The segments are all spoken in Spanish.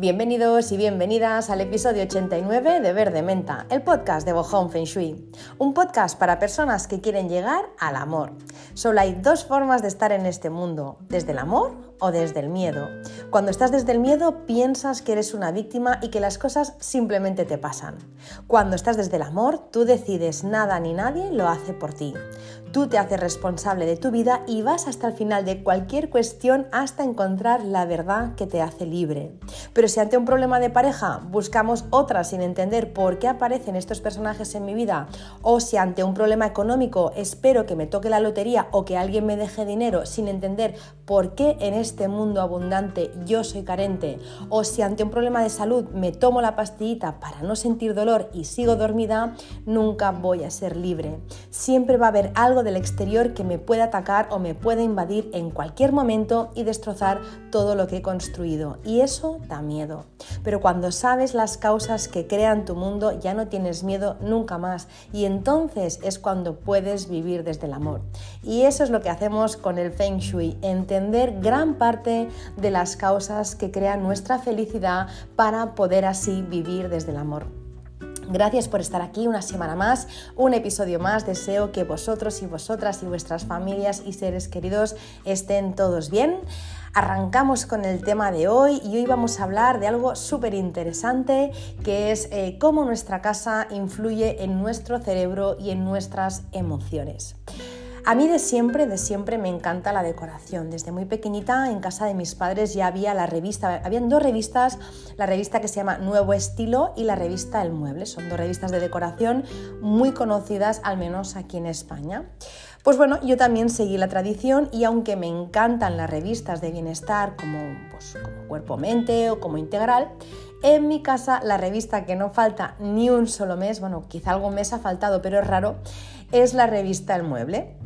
Bienvenidos y bienvenidas al episodio 89 de Verde Menta, el podcast de Bohong Feng Shui. Un podcast para personas que quieren llegar al amor. Solo hay dos formas de estar en este mundo, desde el amor o desde el miedo. Cuando estás desde el miedo piensas que eres una víctima y que las cosas simplemente te pasan. Cuando estás desde el amor, tú decides nada ni nadie lo hace por ti. Tú te haces responsable de tu vida y vas hasta el final de cualquier cuestión hasta encontrar la verdad que te hace libre. Pero si ante un problema de pareja buscamos otra sin entender por qué aparecen estos personajes en mi vida, o si ante un problema económico espero que me toque la lotería o que alguien me deje dinero sin entender por qué en este mundo abundante yo soy carente, o si ante un problema de salud me tomo la pastillita para no sentir dolor y sigo dormida, nunca voy a ser libre. Siempre va a haber algo del exterior que me puede atacar o me puede invadir en cualquier momento y destrozar todo lo que he construido. Y eso da miedo. Pero cuando sabes las causas que crean tu mundo, ya no tienes miedo nunca más. Y entonces es cuando puedes vivir desde el amor. Y eso es lo que hacemos con el Feng Shui, entender gran parte de las causas que crean nuestra felicidad para poder así vivir desde el amor. Gracias por estar aquí una semana más, un episodio más. Deseo que vosotros y vosotras y vuestras familias y seres queridos estén todos bien. Arrancamos con el tema de hoy y hoy vamos a hablar de algo súper interesante que es eh, cómo nuestra casa influye en nuestro cerebro y en nuestras emociones. A mí de siempre, de siempre me encanta la decoración. Desde muy pequeñita en casa de mis padres ya había la revista, habían dos revistas, la revista que se llama Nuevo Estilo y la revista El Mueble. Son dos revistas de decoración muy conocidas, al menos aquí en España. Pues bueno, yo también seguí la tradición y aunque me encantan las revistas de bienestar como, pues, como Cuerpo Mente o como Integral, en mi casa la revista que no falta ni un solo mes, bueno, quizá algún mes ha faltado, pero es raro, es la revista El Mueble.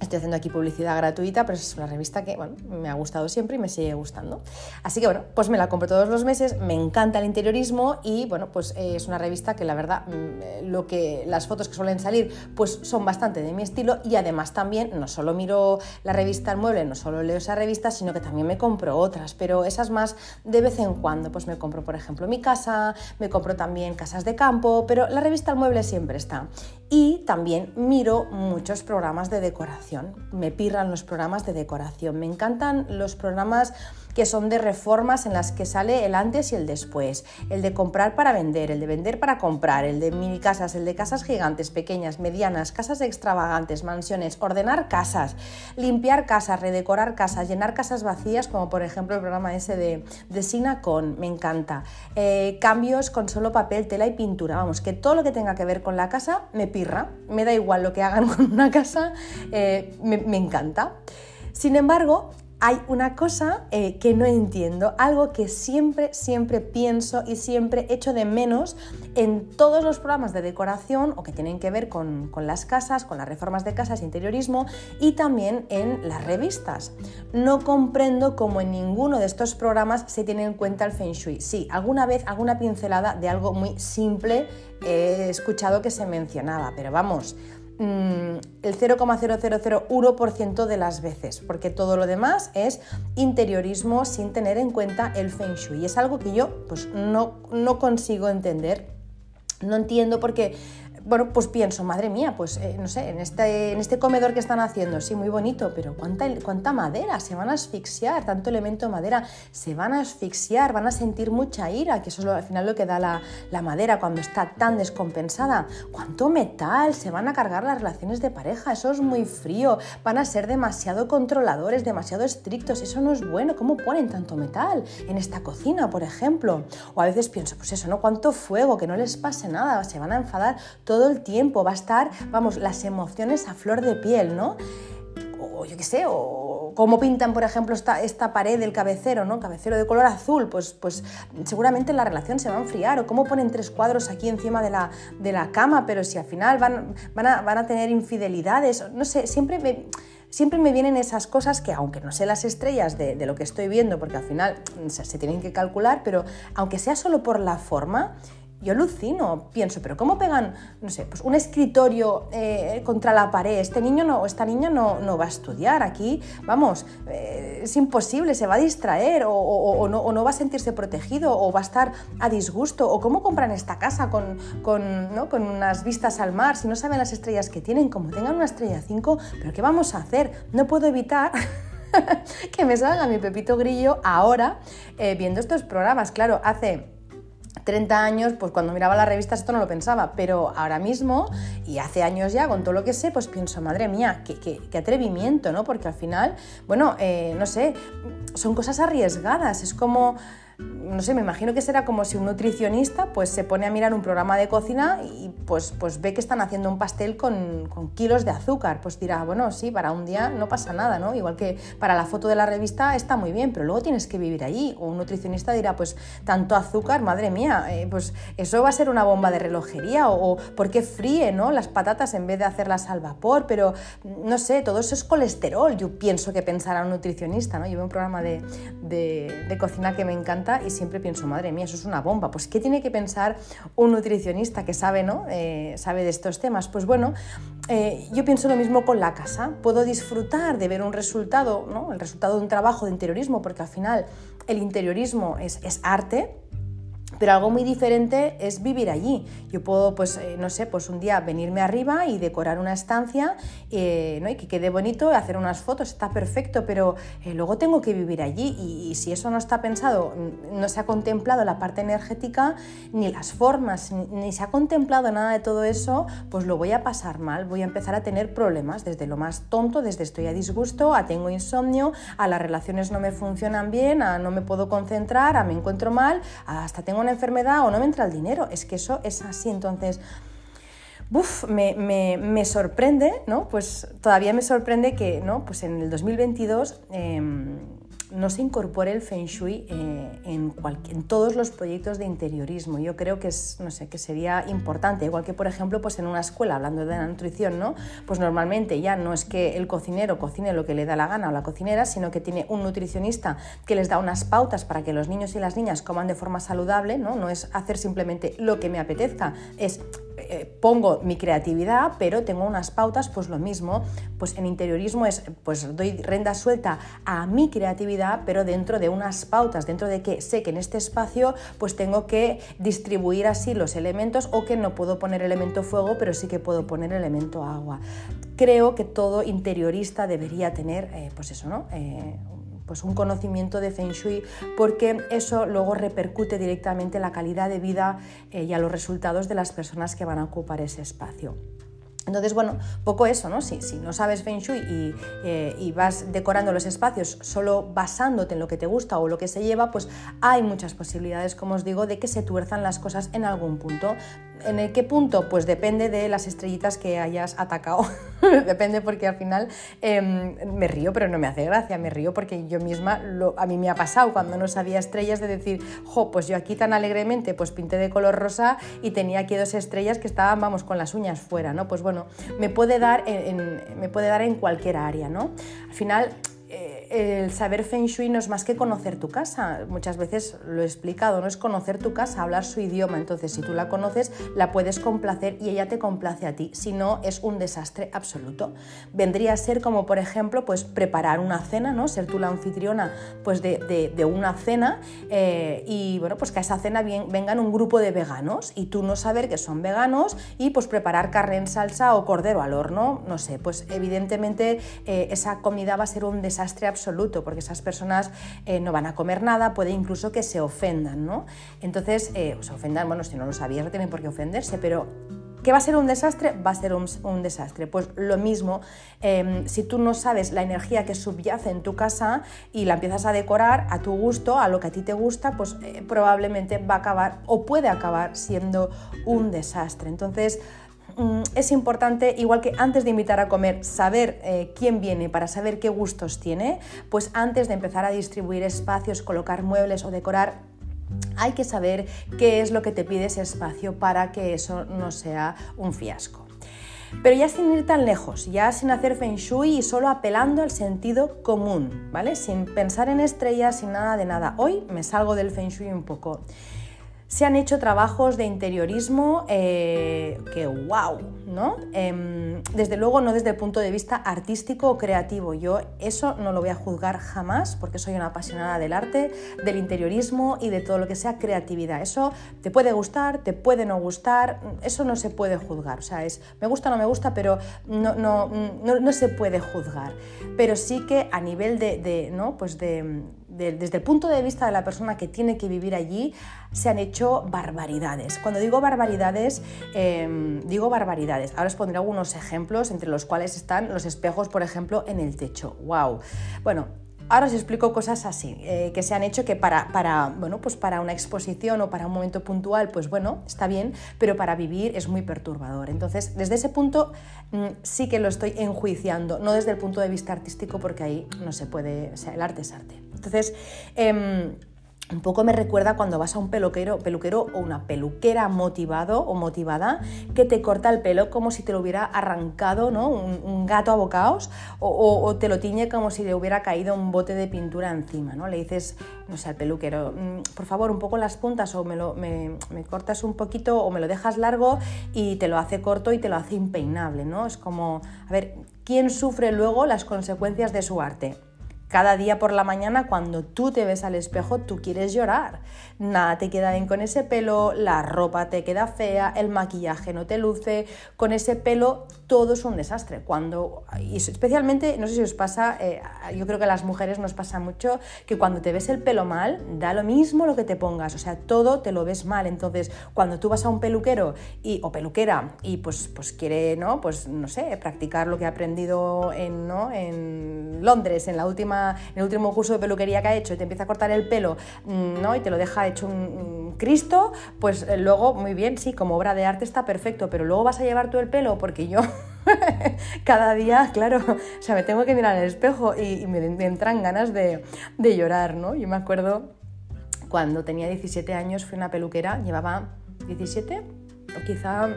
Estoy haciendo aquí publicidad gratuita, pero es una revista que bueno, me ha gustado siempre y me sigue gustando. Así que bueno, pues me la compro todos los meses, me encanta el interiorismo y bueno, pues eh, es una revista que la verdad, mm, eh, lo que, las fotos que suelen salir pues son bastante de mi estilo y además también no solo miro la revista El Mueble, no solo leo esa revista, sino que también me compro otras, pero esas más de vez en cuando. Pues me compro, por ejemplo, mi casa, me compro también casas de campo, pero la revista El Mueble siempre está. Y también miro muchos programas de decoración. Me pirran los programas de decoración. Me encantan los programas que son de reformas en las que sale el antes y el después, el de comprar para vender, el de vender para comprar, el de mini casas, el de casas gigantes, pequeñas, medianas, casas extravagantes, mansiones, ordenar casas, limpiar casas, redecorar casas, llenar casas vacías, como por ejemplo el programa ese de, de Sinacon, me encanta. Eh, cambios con solo papel, tela y pintura, vamos, que todo lo que tenga que ver con la casa me pirra, me da igual lo que hagan con una casa, eh, me, me encanta. Sin embargo, hay una cosa eh, que no entiendo, algo que siempre, siempre pienso y siempre echo de menos en todos los programas de decoración o que tienen que ver con, las casas, con las reformas de casas, interiorismo y también en las revistas. No comprendo cómo en ninguno de estos programas se tiene en cuenta el feng shui. Sí, alguna vez, alguna pincelada de algo muy simple he escuchado que se mencionaba, pero vamos, el 0,0001% de las veces, porque todo lo demás es interiorismo sin tener en cuenta el feng shui. Y es algo que yo pues, no, no consigo entender. No entiendo porque bueno, pues pienso, madre mía, pues eh, no sé, en este, en este comedor que están haciendo, sí, muy bonito, pero ¿cuánta, ¿cuánta madera? Se van a asfixiar, tanto elemento de madera, se van a asfixiar, van a sentir mucha ira, que eso es al final lo que da la, la madera cuando está tan descompensada. ¿Cuánto metal? Se van a cargar las relaciones de pareja, eso es muy frío, van a ser demasiado controladores, demasiado estrictos, eso no es bueno, ¿cómo ponen tanto metal en esta cocina, por ejemplo? O a veces pienso, pues eso, ¿no? ¿Cuánto fuego? Que no les pase nada, se van a enfadar todo el tiempo, va a estar, vamos, las emociones a flor de piel, ¿no? O yo qué sé, o cómo pintan, por ejemplo, esta, pared del cabecero, ¿no? Cabecero de color azul, pues, pues seguramente la relación se va a enfriar. O cómo ponen tres cuadros aquí encima de la, de la cama, pero si al final van, van, a, van a tener infidelidades. No sé, siempre me siempre me vienen esas cosas que, aunque no sé las estrellas de, lo que estoy viendo, porque al final se, tienen que calcular, pero aunque sea solo por la forma, yo alucino, pienso, pero ¿cómo pegan, no sé, pues un escritorio eh, contra la pared? Este niño no, esta niña no, no va a estudiar aquí, vamos, eh, es imposible, se va a distraer o, no, va a sentirse protegido o va a estar a disgusto. ¿O cómo compran esta casa con, con, ¿no? con unas vistas al mar si no saben las estrellas que tienen? Como tengan una estrella 5, ¿pero qué vamos a hacer? No puedo evitar... que me salga mi Pepito Grillo ahora eh, viendo estos programas. Claro, hace 30 años, pues cuando miraba las revistas esto no lo pensaba, pero ahora mismo y hace años ya, con todo lo que sé, pues pienso, madre mía, qué, atrevimiento, ¿no? Porque al final, bueno, eh, no sé, son cosas arriesgadas, es como no sé, me imagino que será como si un nutricionista pues se pone a mirar un programa de cocina y pues, pues ve que están haciendo un pastel con, kilos de azúcar. Pues dirá, bueno, sí, para un día no pasa nada, ¿no? Igual que para la foto de la revista está muy bien, pero luego tienes que vivir allí. O un nutricionista dirá, pues tanto azúcar, madre mía, eh, pues eso va a ser una bomba de relojería. O, ¿por qué fríe, ¿no? Las patatas en vez de hacerlas al vapor, pero no sé, todo eso es colesterol. Yo pienso que pensará un nutricionista, ¿no? Yo veo un programa de, de cocina que me encanta y siempre pienso, madre mía, eso es una bomba. Pues, ¿qué tiene que pensar un nutricionista que sabe, ¿no? Eh, sabe de estos temas? Pues bueno, eh, yo pienso lo mismo con la casa. Puedo disfrutar de ver un resultado, ¿no? El resultado de un trabajo de interiorismo, porque al final el interiorismo es, es arte pero algo muy diferente es vivir allí. Yo puedo, pues, eh, no sé, pues un día venirme arriba y decorar una estancia eh, ¿no? y que quede bonito, hacer unas fotos, está perfecto, pero eh, luego tengo que vivir allí y, si eso no está pensado, no se ha contemplado la parte energética, ni las formas, ni, se ha contemplado nada de todo eso, pues lo voy a pasar mal, voy a empezar a tener problemas, desde lo más tonto, desde estoy a disgusto, a tengo insomnio, a las relaciones no me funcionan bien, a no me puedo concentrar, a me encuentro mal, hasta tengo una enfermedad o no me entra el dinero. Es que eso es así. Entonces, Uf, me, sorprende, ¿no? Pues todavía me sorprende que, ¿no? Pues en el 2022 no se incorpore el Feng Shui eh, en, todos los proyectos de interiorismo. Yo creo que, es, no sé, que sería importante, igual que por ejemplo pues en una escuela, hablando de la nutrición, ¿no? pues normalmente ya no es que el cocinero cocine lo que le da la gana o la cocinera, sino que tiene un nutricionista que les da unas pautas para que los niños y las niñas coman de forma saludable, no, no es hacer simplemente lo que me apetezca, es eh, pongo mi creatividad, pero tengo unas pautas, pues lo mismo, pues en interiorismo es, pues doy renda suelta a mi creatividad, pero dentro de unas pautas, dentro de que sé que en este espacio pues tengo que distribuir así los elementos o que no puedo poner elemento fuego, pero sí que puedo poner elemento agua. Creo que todo interiorista debería tener, eh, pues eso, ¿no? Eh, pues un conocimiento de Feng Shui, porque eso luego repercute directamente en la calidad de vida eh, y a los resultados de las personas que van a ocupar ese espacio. Entonces, bueno, poco eso, ¿no? Si, si no sabes Feng Shui y, eh, y, vas decorando los espacios solo basándote en lo que te gusta o lo que se lleva, pues hay muchas posibilidades, como os digo, de que se tuerzan las cosas en algún punto. ¿En qué punto? Pues depende de las estrellitas que hayas atacado. depende porque al final em, me río, pero no me hace gracia. Me río porque yo misma, lo, a mí me ha pasado cuando no sabía estrellas de decir, jo, pues yo aquí tan alegremente pues pinté de color rosa y tenía aquí dos estrellas que estaban, vamos, con las uñas fuera, ¿no? Pues bueno, me puede dar en, me puede dar en cualquier área, ¿no? Al final el saber feng shui no es más que conocer tu casa. Muchas veces lo he explicado, no es conocer tu casa, hablar su idioma. Entonces, si tú la conoces, la puedes complacer y ella te complace a ti. Si no, es un desastre absoluto. Vendría a ser como, por ejemplo, pues preparar una cena, ¿no? Ser tú la anfitriona pues de, una cena eh, y bueno, pues que a esa cena vengan un grupo de veganos y tú no saber que son veganos y pues preparar carne en salsa o cordero al horno, no sé, pues evidentemente eh, esa comida va a ser un desastre absoluto absoluto, porque esas personas eh, no van a comer nada, puede incluso que se ofendan, ¿no? Entonces, eh, se ofendan, bueno, si no lo sabías no tienen por qué ofenderse, pero ¿Qué va a ser un desastre? Va a ser un, desastre. Pues lo mismo, em, si tú no sabes la energía que subyace en tu casa y la empiezas a decorar a tu gusto, a lo que a ti te gusta, pues eh, probablemente va a acabar o puede acabar siendo un desastre. Entonces, es importante, igual que antes de invitar a comer, saber eh, quién viene para saber qué gustos tiene, pues antes de empezar a distribuir espacios, colocar muebles o decorar, hay que saber qué es lo que te pide ese espacio para que eso no sea un fiasco. Pero ya sin ir tan lejos, ya sin hacer feng shui y solo apelando al sentido común, ¿vale? Sin pensar en estrellas, sin nada de nada. Hoy me salgo del feng shui un poco. Se han hecho trabajos de interiorismo eh, que wow, ¿no? Em, desde luego no desde el punto de vista artístico o creativo. Yo eso no lo voy a juzgar jamás porque soy una apasionada del arte, del interiorismo y de todo lo que sea creatividad. Eso te puede gustar, te puede no gustar, eso no se puede juzgar. O sea, es me gusta o no me gusta, pero no, no, no, se puede juzgar. Pero sí que a nivel de, de ¿no? pues de desde el punto de vista de la persona que tiene que vivir allí, se han hecho barbaridades. Cuando digo barbaridades, em, digo barbaridades. Ahora os pondré algunos ejemplos, entre los cuales están los espejos, por ejemplo, en el techo. ¡Wow! Bueno, Ahora os explico cosas así, eh, que se han hecho que para, para, bueno, pues para una exposición o para un momento puntual, pues bueno, está bien, pero para vivir es muy perturbador. Entonces, desde ese punto mm, sí que lo estoy enjuiciando, no desde el punto de vista artístico, porque ahí no se puede, o sea, el arte es arte. Entonces, em, un poco me recuerda cuando vas a un peluquero, peluquero o una peluquera motivado o motivada que te corta el pelo como si te lo hubiera arrancado ¿no? un, gato a bocaos o, te lo tiñe como si le hubiera caído un bote de pintura encima. ¿no? Le dices, no sé, al peluquero, mm, por favor, un poco las puntas o me, lo, me, me, cortas un poquito o me lo dejas largo y te lo hace corto y te lo hace impeinable. ¿no? Es como, a ver, ¿quién sufre luego las consecuencias de su arte? Cada día por la mañana cuando tú te ves al espejo tú quieres llorar. Nada te queda bien con ese pelo, la ropa te queda fea, el maquillaje no te luce, con ese pelo todo es un desastre. Cuando, y especialmente, no sé si os pasa, eh, yo creo que a las mujeres nos pasa mucho que cuando te ves el pelo mal, da lo mismo lo que te pongas, o sea, todo te lo ves mal. Entonces, cuando tú vas a un peluquero y, o peluquera y pues, pues quiere, ¿no? Pues no sé, practicar lo que ha aprendido en, ¿no? en Londres, en la última el último curso de peluquería que ha hecho y te empieza a cortar el pelo mm, ¿no? y te lo deja hecho un, Cristo, pues eh, luego, muy bien, sí, como obra de arte está perfecto, pero luego vas a llevar tú el pelo porque yo cada día, claro, o sea, me tengo que mirar al espejo y, me, entran ganas de, de llorar, ¿no? Yo me acuerdo cuando tenía 17 años fui una peluquera, llevaba 17 o quizá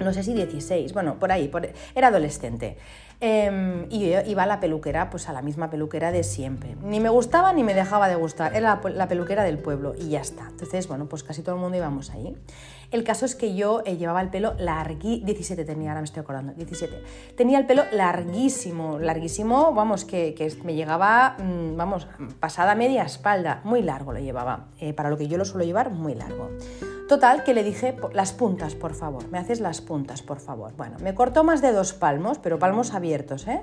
no sé si 16, bueno, por ahí, era adolescente. Em, y yo iba a la peluquera, pues a la misma peluquera de siempre. Ni me gustaba ni me dejaba de gustar, era la, peluquera del pueblo y ya está. Entonces, bueno, pues casi todo el mundo íbamos ahí. El caso es que yo eh, llevaba el pelo larguísimo, 17 tenía, ahora me estoy acordando, 17. Tenía el pelo larguísimo, larguísimo, vamos, que, me llegaba, mm, vamos, pasada media espalda, muy largo lo llevaba, eh, para lo que yo lo suelo llevar, muy largo. Total, que le dije, las puntas, por favor, me haces las puntas, por favor. Bueno, me cortó más de dos palmos, pero palmos abiertos, ¿eh?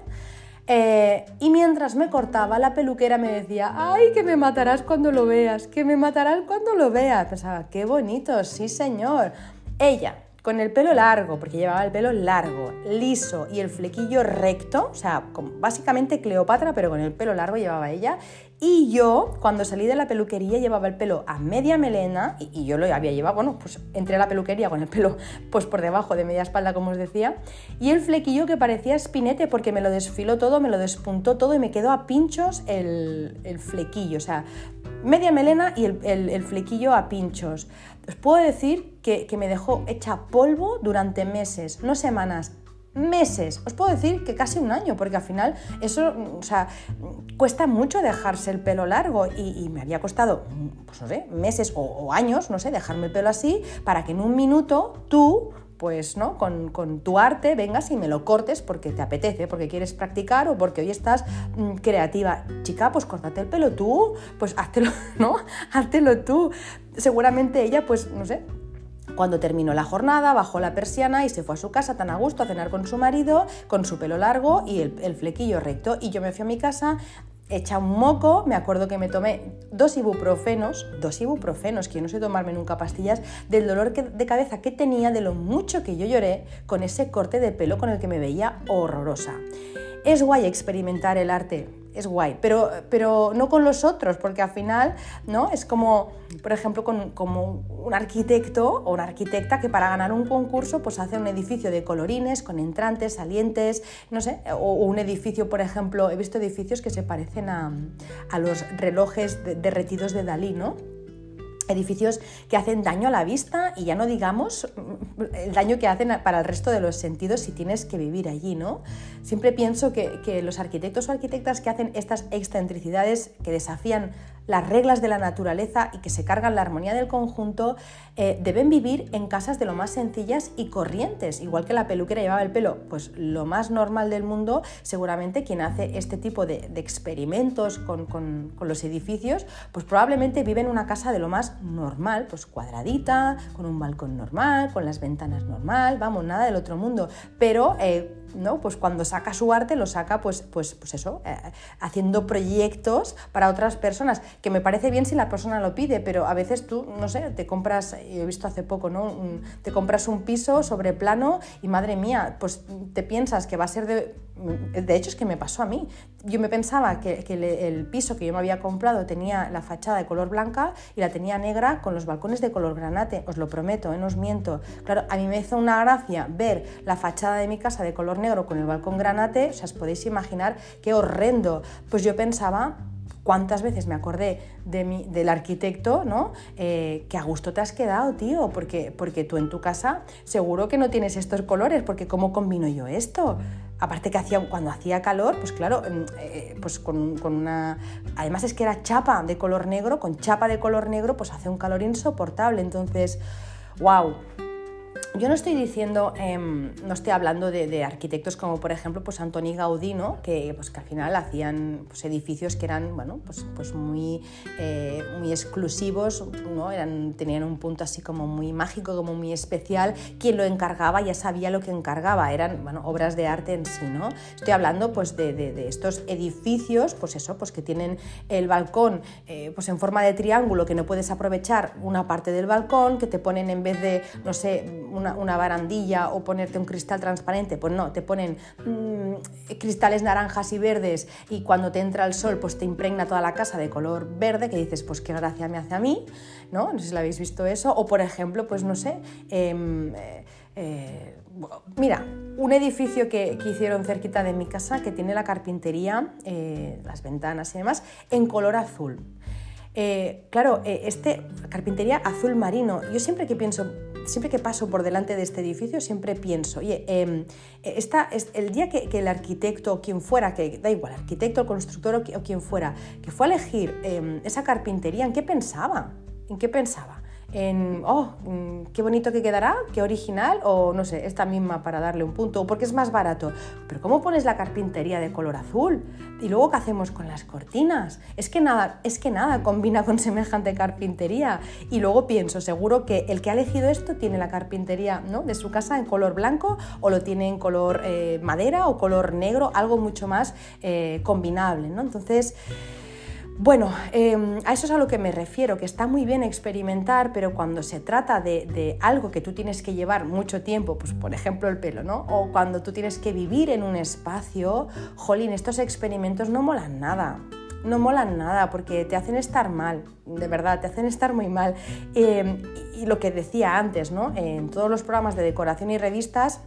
¿eh? y mientras me cortaba, la peluquera me decía, ay, que me matarás cuando lo veas, que me matarás cuando lo veas. Pensaba, qué bonito, sí señor. Ella, con el pelo largo, porque llevaba el pelo largo, liso y el flequillo recto, o sea, básicamente Cleopatra, pero con el pelo largo llevaba ella. Y yo, cuando salí de la peluquería, llevaba el pelo a media melena, y, yo lo había llevado, bueno, pues entré a la peluquería con el pelo pues por debajo de media espalda, como os decía, y el flequillo que parecía espinete, porque me lo desfiló todo, me lo despuntó todo y me quedó a pinchos el, el flequillo, o sea, media melena y el, flequillo a pinchos. Os puedo decir que, me dejó hecha polvo durante meses, no semanas, meses. Os puedo decir que casi un año, porque al final eso, o sea, cuesta mucho dejarse el pelo largo y, me había costado, pues no sé, meses o, o, años, no sé, dejarme el pelo así para que en un minuto tú pues no, con, tu arte vengas y me lo cortes porque te apetece, porque quieres practicar o porque hoy estás mm, creativa. Chica, pues córtate el pelo tú, pues háztelo, ¿no? Háztelo tú. Seguramente ella, pues, no sé, cuando terminó la jornada, bajó la persiana y se fue a su casa tan a gusto a cenar con su marido, con su pelo largo y el, flequillo recto. Y yo me fui a mi casa hecha un moco, me acuerdo que me tomé dos ibuprofenos, dos ibuprofenos, que yo no sé tomarme nunca pastillas, del dolor de cabeza que tenía, de lo mucho que yo lloré con ese corte de pelo con el que me veía horrorosa. Es guay experimentar el arte, es guay, pero, pero no con los otros, porque al final, ¿no? Es como, por ejemplo, con, como un arquitecto o una arquitecta que para ganar un concurso pues hace un edificio de colorines, con entrantes, salientes, no sé, o, un edificio, por ejemplo, he visto edificios que se parecen a, a los relojes derretidos de Dalí, ¿no? Edificios que hacen daño a la vista y ya no digamos mm, el daño que hacen para el resto de los sentidos si tienes que vivir allí, ¿no? Siempre pienso que, los arquitectos o arquitectas que hacen estas excentricidades que desafían las reglas de la naturaleza y que se cargan la armonía del conjunto, eh, deben vivir en casas de lo más sencillas y corrientes, igual que la peluquera llevaba el pelo, pues lo más normal del mundo, seguramente quien hace este tipo de, experimentos con, los edificios, pues probablemente vive en una casa de lo más normal, pues cuadradita, con un balcón normal, con las ventanas normal, vamos, nada del otro mundo, pero... Eh, ¿no? Pues cuando saca su arte lo saca pues, pues, pues eso, eh, haciendo proyectos para otras personas, que me parece bien si la persona lo pide, pero a veces tú, no sé, te compras, he visto hace poco, ¿no? te compras un piso sobre plano y madre mía, pues te piensas que va a ser de... De hecho es que me pasó a mí. Yo me pensaba que, el piso que yo me había comprado tenía la fachada de color blanca y la tenía negra con los balcones de color granate, os lo prometo, ¿eh? no os miento. Claro, a mí me hizo una gracia ver la fachada de mi casa de color negro con el balcón granate, os podéis imaginar qué horrendo. Pues yo pensaba, cuántas veces me acordé de mi, del arquitecto, ¿no? Eh, que a gusto te has quedado, tío, porque, porque tú en tu casa seguro que no tienes estos colores, porque ¿cómo combino yo esto? Aparte que hacía, cuando hacía calor, pues claro, eh, pues con, con, una... Además es que era chapa de color negro, con chapa de color negro pues hace un calor insoportable. Entonces, wow, yo no estoy diciendo, em, no estoy hablando de, arquitectos como por ejemplo pues Antoni Gaudí, que, pues, que al final hacían pues, edificios que eran bueno, pues, pues muy, eh, muy exclusivos, ¿no? eran, tenían un punto así como muy mágico, como muy especial. Quien lo encargaba ya sabía lo que encargaba, eran bueno, obras de arte en sí. ¿no? Estoy hablando pues, de, de, estos edificios pues eso, pues, que tienen el balcón eh, pues en forma de triángulo, que no puedes aprovechar una parte del balcón, que te ponen en vez de, no sé, una, barandilla o ponerte un cristal transparente, pues no, te ponen mm, cristales naranjas y verdes y cuando te entra el sol pues te impregna toda la casa de color verde que dices pues qué gracia me hace a mí, ¿no? No sé si lo habéis visto eso, o por ejemplo pues no sé, em, eh, eh, mira, un edificio que, hicieron cerquita de mi casa que tiene la carpintería, eh, las ventanas y demás, en color azul. Claro, este carpintería azul marino. Yo siempre que pienso, siempre que paso por delante de este edificio, siempre pienso, oye, em, esta, es el día que, el arquitecto o quien fuera, que da igual, arquitecto, el constructor o, quien fuera, que fue a elegir em, esa carpintería, ¿en qué pensaba? ¿En qué pensaba? En, oh, mm, qué bonito que quedará, qué original, o no sé, esta misma para darle un punto, o porque es más barato. Pero ¿cómo pones la carpintería de color azul? Y luego, ¿qué hacemos con las cortinas? Es que nada, es que nada combina con semejante carpintería. Y luego pienso, seguro que el que ha elegido esto tiene la carpintería ¿no? de su casa en color blanco, o lo tiene en color eh, madera o color negro, algo mucho más eh, combinable, ¿no? Entonces, bueno, em, a eso es a lo que me refiero, que está muy bien experimentar, pero cuando se trata de, algo que tú tienes que llevar mucho tiempo, pues por ejemplo el pelo, ¿no? O cuando tú tienes que vivir en un espacio, jolín, estos experimentos no molan nada. No molan nada porque te hacen estar mal, de verdad, te hacen estar muy mal. Em, y lo que decía antes, ¿no? En todos los programas de decoración y revistas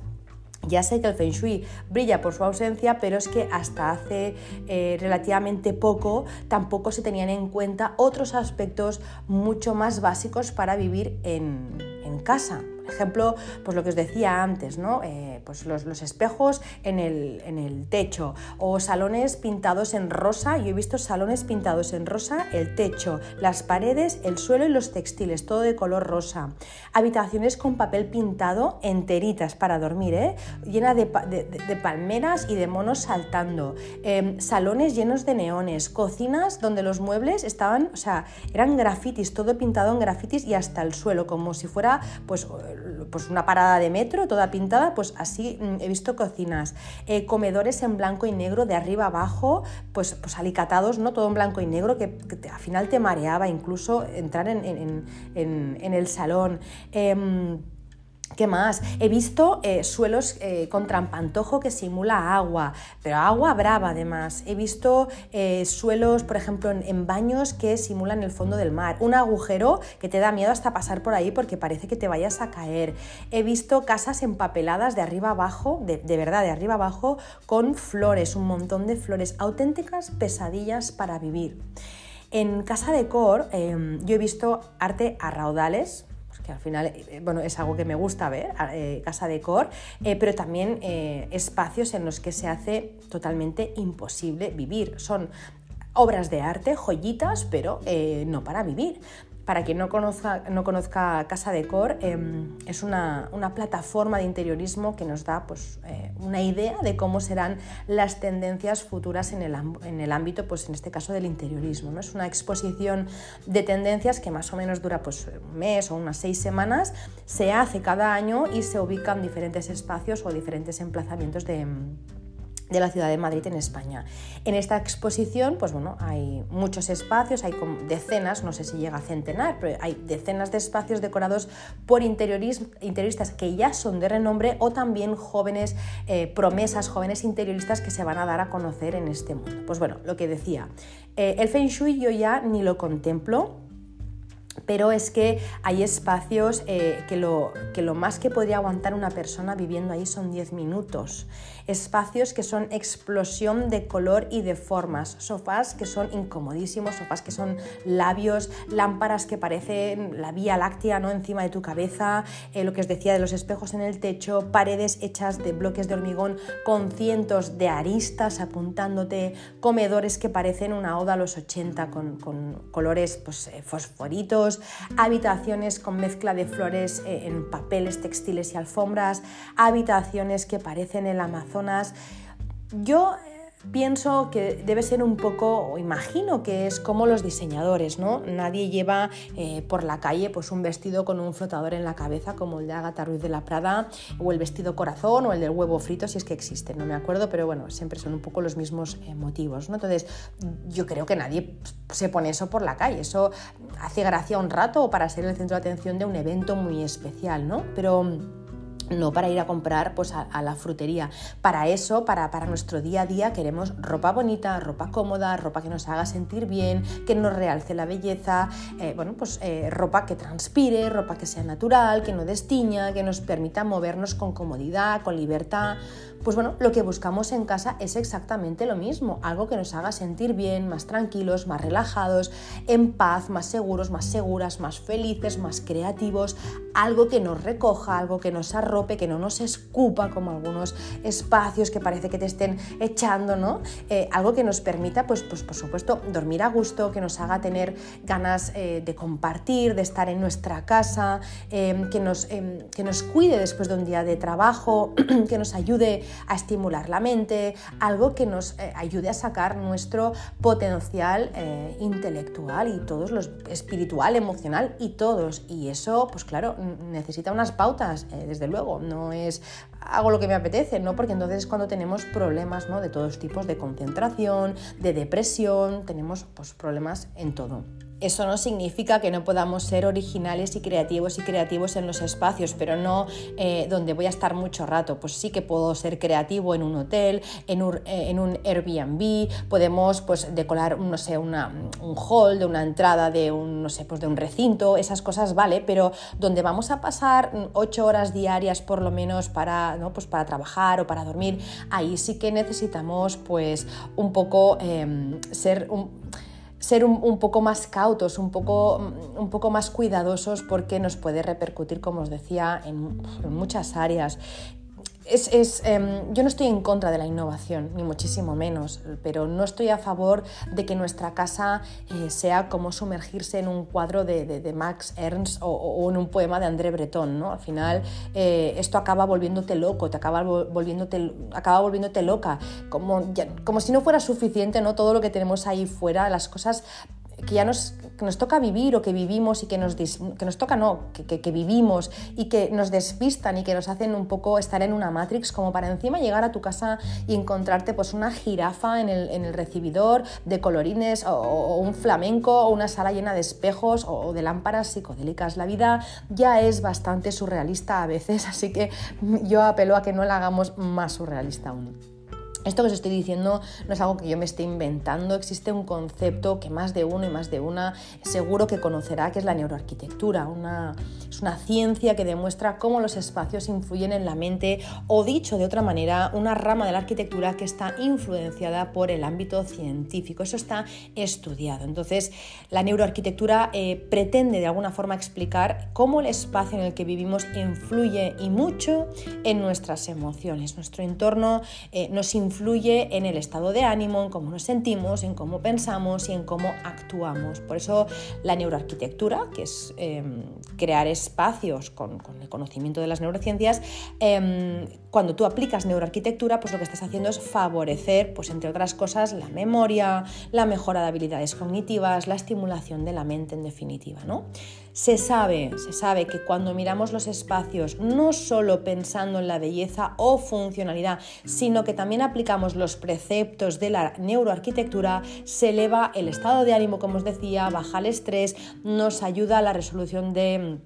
ya sé que el Feng Shui brilla por su ausencia, pero es que hasta hace eh, relativamente poco tampoco se tenían en cuenta otros aspectos mucho más básicos para vivir en, en casa ejemplo, pues lo que os decía antes, ¿no? Eh, pues los, espejos en el, en el, techo o salones pintados en rosa. Yo he visto salones pintados en rosa, el techo, las paredes, el suelo y los textiles, todo de color rosa. Habitaciones con papel pintado enteritas para dormir, ¿eh? llena de, palmeras y de monos saltando. Em, salones llenos de neones, cocinas donde los muebles estaban, o sea, eran grafitis, todo pintado en grafitis y hasta el suelo, como si fuera pues pues una parada de metro toda pintada, pues así mm, he visto cocinas, eh, comedores en blanco y negro de arriba abajo, pues, pues alicatados, ¿no? Todo en blanco y negro que, al final te mareaba incluso entrar en, el salón. Em, ¿Qué más? He visto eh, suelos eh, con trampantojo que simula agua, pero agua brava además. He visto eh, suelos, por ejemplo, en, baños que simulan el fondo del mar. Un agujero que te da miedo hasta pasar por ahí porque parece que te vayas a caer. He visto casas empapeladas de arriba abajo, de, de verdad, de arriba abajo, con flores, un montón de flores, auténticas pesadillas para vivir. En Casa de Cor em, yo he visto arte a raudales, al final eh, bueno, es algo que me gusta ver, eh, casa de cor, eh, pero también espacios en los que se hace totalmente imposible vivir. Son obras de arte, joyitas, pero eh, no para vivir. Para quien no conozca, no conozca Casa Decor, em, es una, plataforma de interiorismo que nos da pues, eh, una idea de cómo serán las tendencias futuras en el, en el, ámbito, pues, en este caso del interiorismo. ¿no? Es una exposición de tendencias que más o menos dura pues, un mes o unas seis semanas, se hace cada año y se ubica en diferentes espacios o diferentes emplazamientos de de la ciudad de Madrid en España. En esta exposición, pues bueno, hay muchos espacios, hay decenas, no sé si llega a centenar, pero hay decenas de espacios decorados por interioristas que ya son de renombre o también jóvenes eh, promesas, jóvenes interioristas que se van a dar a conocer en este mundo. Pues bueno, lo que decía, eh, el Feng Shui yo ya ni lo contemplo pero es que hay espacios eh, que, lo, que, lo, más que podría aguantar una persona viviendo ahí son 10 minutos. Espacios que son explosión de color y de formas. Sofás que son incomodísimos, sofás que son labios, lámparas que parecen la vía láctea ¿no? encima de tu cabeza, eh, lo que os decía de los espejos en el techo, paredes hechas de bloques de hormigón con cientos de aristas apuntándote, comedores que parecen una oda a los 80 con, colores pues, eh, fosforitos habitaciones con mezcla de flores eh, en papeles, textiles y alfombras, habitaciones que parecen el Amazonas. Yo Pienso que debe ser un poco, o imagino que es como los diseñadores, ¿no? Nadie lleva eh, por la calle pues, un vestido con un flotador en la cabeza como el de Agatha Ruiz de la Prada, o el vestido corazón, o el del huevo frito, si es que existe, no me acuerdo, pero bueno, siempre son un poco los mismos eh, motivos, ¿no? Entonces, yo creo que nadie se pone eso por la calle, eso hace gracia un rato o para ser el centro de atención de un evento muy especial, ¿no? Pero no para ir a comprar pues, a, la frutería. Para eso, para, para, nuestro día a día, queremos ropa bonita, ropa cómoda, ropa que nos haga sentir bien, que nos realce la belleza, eh, bueno, pues eh, ropa que transpire, ropa que sea natural, que no destiña, que nos permita movernos con comodidad, con libertad. Pues bueno, lo que buscamos en casa es exactamente lo mismo, algo que nos haga sentir bien, más tranquilos, más relajados, en paz, más seguros, más seguras, más felices, más creativos, algo que nos recoja, algo que nos que no nos escupa como algunos espacios que parece que te estén echando, ¿no? Eh, algo que nos permita, pues, pues por supuesto, dormir a gusto, que nos haga tener ganas eh, de compartir, de estar en nuestra casa, eh, que, nos, que nos cuide después de un día de trabajo, que nos ayude a estimular la mente, algo que nos eh, ayude a sacar nuestro potencial intelectual y todos los espiritual, emocional y todos. Y eso, pues claro, necesita unas pautas, desde luego, no es hago lo que me apetece, ¿no? Porque entonces es cuando tenemos problemas, ¿no? De todos tipos de concentración, de depresión, tenemos pues, problemas en todo. Eso no significa que no podamos ser originales y creativos y creativos en los espacios, pero no eh, donde voy a estar mucho rato. Pues sí que puedo ser creativo en un hotel, en un, eh, Airbnb, podemos pues, decorar no sé, un hall de una entrada de un, no sé, pues, de un recinto, esas cosas vale, pero donde vamos a pasar ocho horas diarias por lo menos para, ¿no? pues para trabajar o para dormir, ahí sí que necesitamos pues un poco em, ser un ser un, poco más cautos, un poco, un poco, más cuidadosos porque nos puede repercutir, como os decía, en, en muchas áreas es, em, yo no estoy en contra de la innovación, ni muchísimo menos, pero no estoy a favor de que nuestra casa eh, sea como sumergirse en un cuadro de, Max Ernst o, en un poema de André Breton. ¿no? Al final eh, esto acaba volviéndote loco, te acaba volviéndote, acaba volviéndote loca, como, como si no fuera suficiente ¿no? todo lo que tenemos ahí fuera, las cosas que ya nos, nos toca vivir o que vivimos y que nos, que nos toca, no, que, que, vivimos y que nos despistan y que nos hacen un poco estar en una Matrix, como para encima llegar a tu casa y encontrarte pues una jirafa en el, en el recibidor de colorines o, un flamenco o una sala llena de espejos o, o de lámparas psicodélicas. La vida ya es bastante surrealista a veces, así que yo apelo a que no la hagamos más surrealista aún. Esto que os estoy diciendo no es algo que yo me esté inventando, existe un concepto que más de uno y más de una seguro que conocerá, que es la neuroarquitectura. Una, es una ciencia que demuestra cómo los espacios influyen en la mente o dicho de otra manera, una rama de la arquitectura que está influenciada por el ámbito científico. Eso está estudiado. Entonces, la neuroarquitectura eh, pretende de alguna forma explicar cómo el espacio en el que vivimos influye y mucho en nuestras emociones. Nuestro entorno eh, nos influye influye en el estado de ánimo, en cómo nos sentimos, en cómo pensamos y en cómo actuamos. Por eso la neuroarquitectura, que es em, crear espacios con, el conocimiento de las neurociencias, em, cuando tú aplicas neuroarquitectura, pues lo que estás haciendo es favorecer, pues entre otras cosas, la memoria, la mejora de habilidades cognitivas, la estimulación de la mente en definitiva, ¿no? Se sabe, se sabe que cuando miramos los espacios, no solo pensando en la belleza o funcionalidad, sino que también aplicamos los preceptos de la neuroarquitectura, se eleva el estado de ánimo, como os decía, baja el estrés, nos ayuda a la resolución de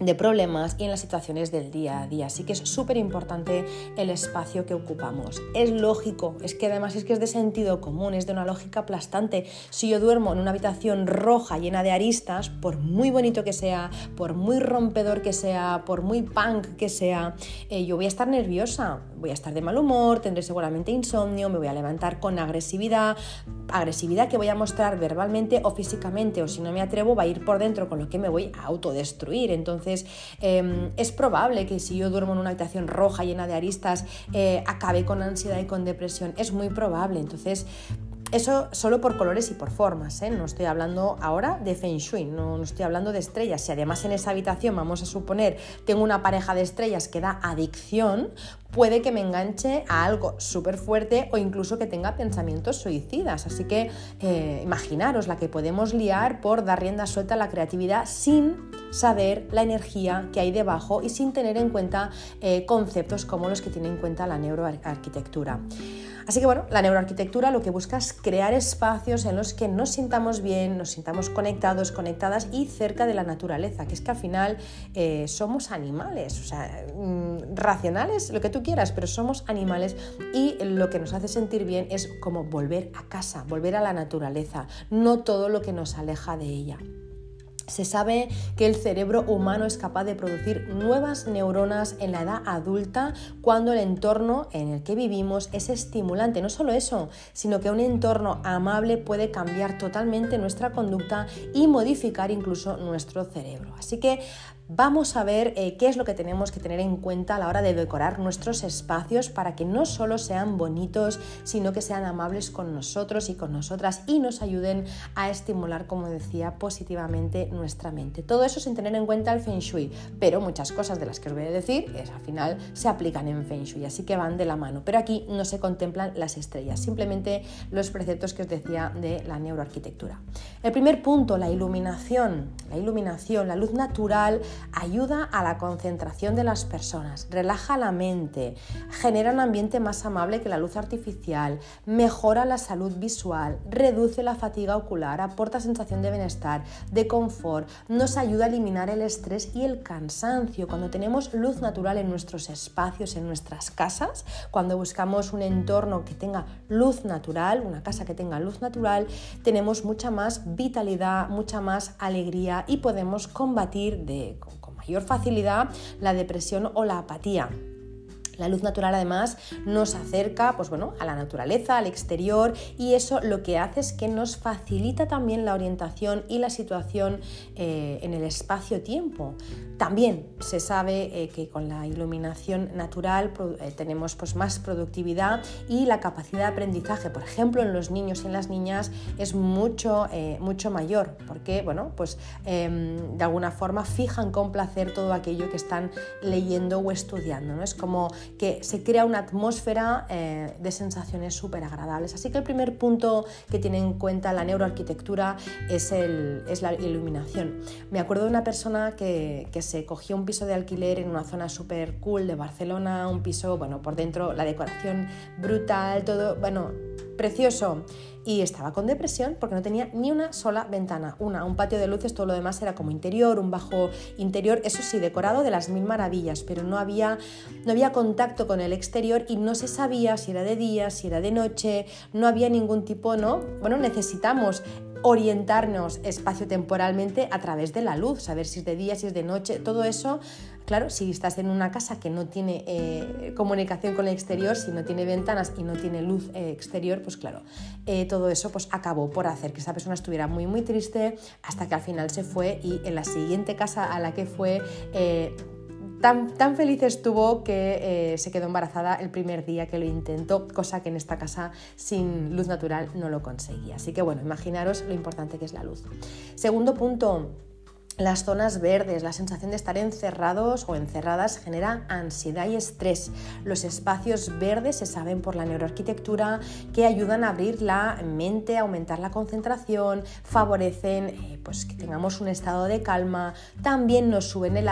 de problemas y en las situaciones del día a día. Así que es súper importante el espacio que ocupamos. Es lógico, es que además es que es de sentido común, es de una lógica aplastante. Si yo duermo en una habitación roja llena de aristas, por muy bonito que sea, por muy rompedor que sea, por muy punk que sea, eh, yo voy a estar nerviosa, voy a estar de mal humor, tendré seguramente insomnio, me voy a levantar con agresividad, agresividad que voy a mostrar verbalmente o físicamente, o si no me atrevo, va a ir por dentro, con lo que me voy a autodestruir. Entonces, em, es probable que si yo duermo en una habitación roja llena de aristas, eh, acabe con ansiedad y con depresión. Es muy probable. Entonces, eso solo por colores y por formas, ¿eh? no estoy hablando ahora de Feng Shui, no, estoy hablando de estrellas. Si además en esa habitación, vamos a suponer, tengo una pareja de estrellas que da adicción, puede que me enganche a algo súper fuerte o incluso que tenga pensamientos suicidas. Así que eh, imaginaros la que podemos liar por dar rienda suelta a la creatividad sin saber la energía que hay debajo y sin tener en cuenta eh, conceptos como los que tiene en cuenta la neuroarquitectura. Así que bueno, la neuroarquitectura lo que busca es crear espacios en los que nos sintamos bien, nos sintamos conectados, conectadas y cerca de la naturaleza, que es que al final eh, somos animales, o sea, mm, racionales, lo que tú quieras, pero somos animales y lo que nos hace sentir bien es como volver a casa, volver a la naturaleza, no todo lo que nos aleja de ella. Se sabe que el cerebro humano es capaz de producir nuevas neuronas en la edad adulta cuando el entorno en el que vivimos es estimulante. No solo eso, sino que un entorno amable puede cambiar totalmente nuestra conducta y modificar incluso nuestro cerebro. Así que vamos a ver eh, qué es lo que tenemos que tener en cuenta a la hora de decorar nuestros espacios para que no solo sean bonitos, sino que sean amables con nosotros y con nosotras y nos ayuden a estimular, como decía, positivamente nuestra mente. Todo eso sin tener en cuenta el Feng Shui, pero muchas cosas de las que os voy a decir es, al final se aplican en Feng Shui, así que van de la mano. Pero aquí no se contemplan las estrellas, simplemente los preceptos que os decía de la neuroarquitectura. El primer punto, la iluminación. La iluminación, la luz natural ayuda a la concentración de las personas, relaja la mente, genera un ambiente más amable que la luz artificial, mejora la salud visual, reduce la fatiga ocular, aporta sensación de bienestar, de confort, nos ayuda a eliminar el estrés y el cansancio. Cuando tenemos luz natural en nuestros espacios, en nuestras casas, cuando buscamos un entorno que tenga luz natural, una casa que tenga luz natural, tenemos mucha más vitalidad, mucha más alegría y podemos combatir de, mayor facilidad la depresión o la apatía. La luz natural además nos acerca pues bueno, a la naturaleza, al exterior y eso lo que hace es que nos facilita también la orientación y la situación eh, en el espacio-tiempo. También se sabe eh, que con la iluminación natural eh, tenemos pues, más productividad y la capacidad de aprendizaje, por ejemplo, en los niños y en las niñas es mucho, mucho mayor porque bueno, pues, em, de alguna forma fijan con placer todo aquello que están leyendo o estudiando. ¿no? Es como que se crea una atmósfera eh, de sensaciones súper agradables. Así que el primer punto que tiene en cuenta la neuroarquitectura es, es la iluminación. Me acuerdo de una persona que, que se cogió un piso de alquiler en una zona súper cool de Barcelona, un piso, bueno, por dentro la decoración brutal, todo, bueno, precioso y estaba con depresión porque no tenía ni una sola ventana, una, un patio de luces, todo lo demás era como interior, un bajo interior, eso sí, decorado de las mil maravillas, pero no había, no había contacto con el exterior y no se sabía si era de día, si era de noche, no había ningún tipo, ¿no? Bueno, necesitamos orientarnos espacio-temporalmente a través de la luz, saber si es de día, si es de noche, todo eso Claro, si estás en una casa que no tiene eh, comunicación con el exterior, si no tiene ventanas y no tiene luz eh, exterior, pues claro, eh, todo eso pues acabó por hacer que esa persona estuviera muy muy triste hasta que al final se fue y en la siguiente casa a la que fue tan, tan feliz estuvo que se quedó embarazada el primer día que lo intentó, cosa que en esta casa sin luz natural no lo conseguía. Así que bueno, imaginaros lo importante que es la luz. Segundo punto, las zonas verdes, la sensación de estar encerrados o encerradas genera ansiedad y estrés. Los espacios verdes se saben por la neuroarquitectura que ayudan a abrir la mente, aumentar la concentración, favorecen eh, pues, que tengamos un estado de calma, también nos suben el,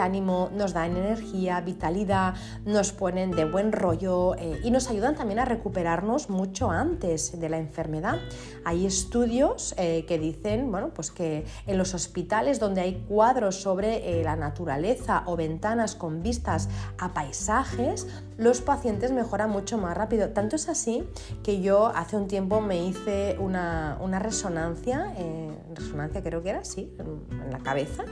ánimo, nos dan energía, vitalidad, nos ponen de buen rollo eh, y nos ayudan también a recuperarnos mucho antes de la enfermedad. Hay estudios eh, que dicen bueno, pues que en los hospitales donde hay cuadros sobre eh, la naturaleza o ventanas con vistas a paisajes, los pacientes mejoran mucho más rápido. Tanto es así que yo hace un tiempo me hice una, resonancia, creo que era así, en la cabeza,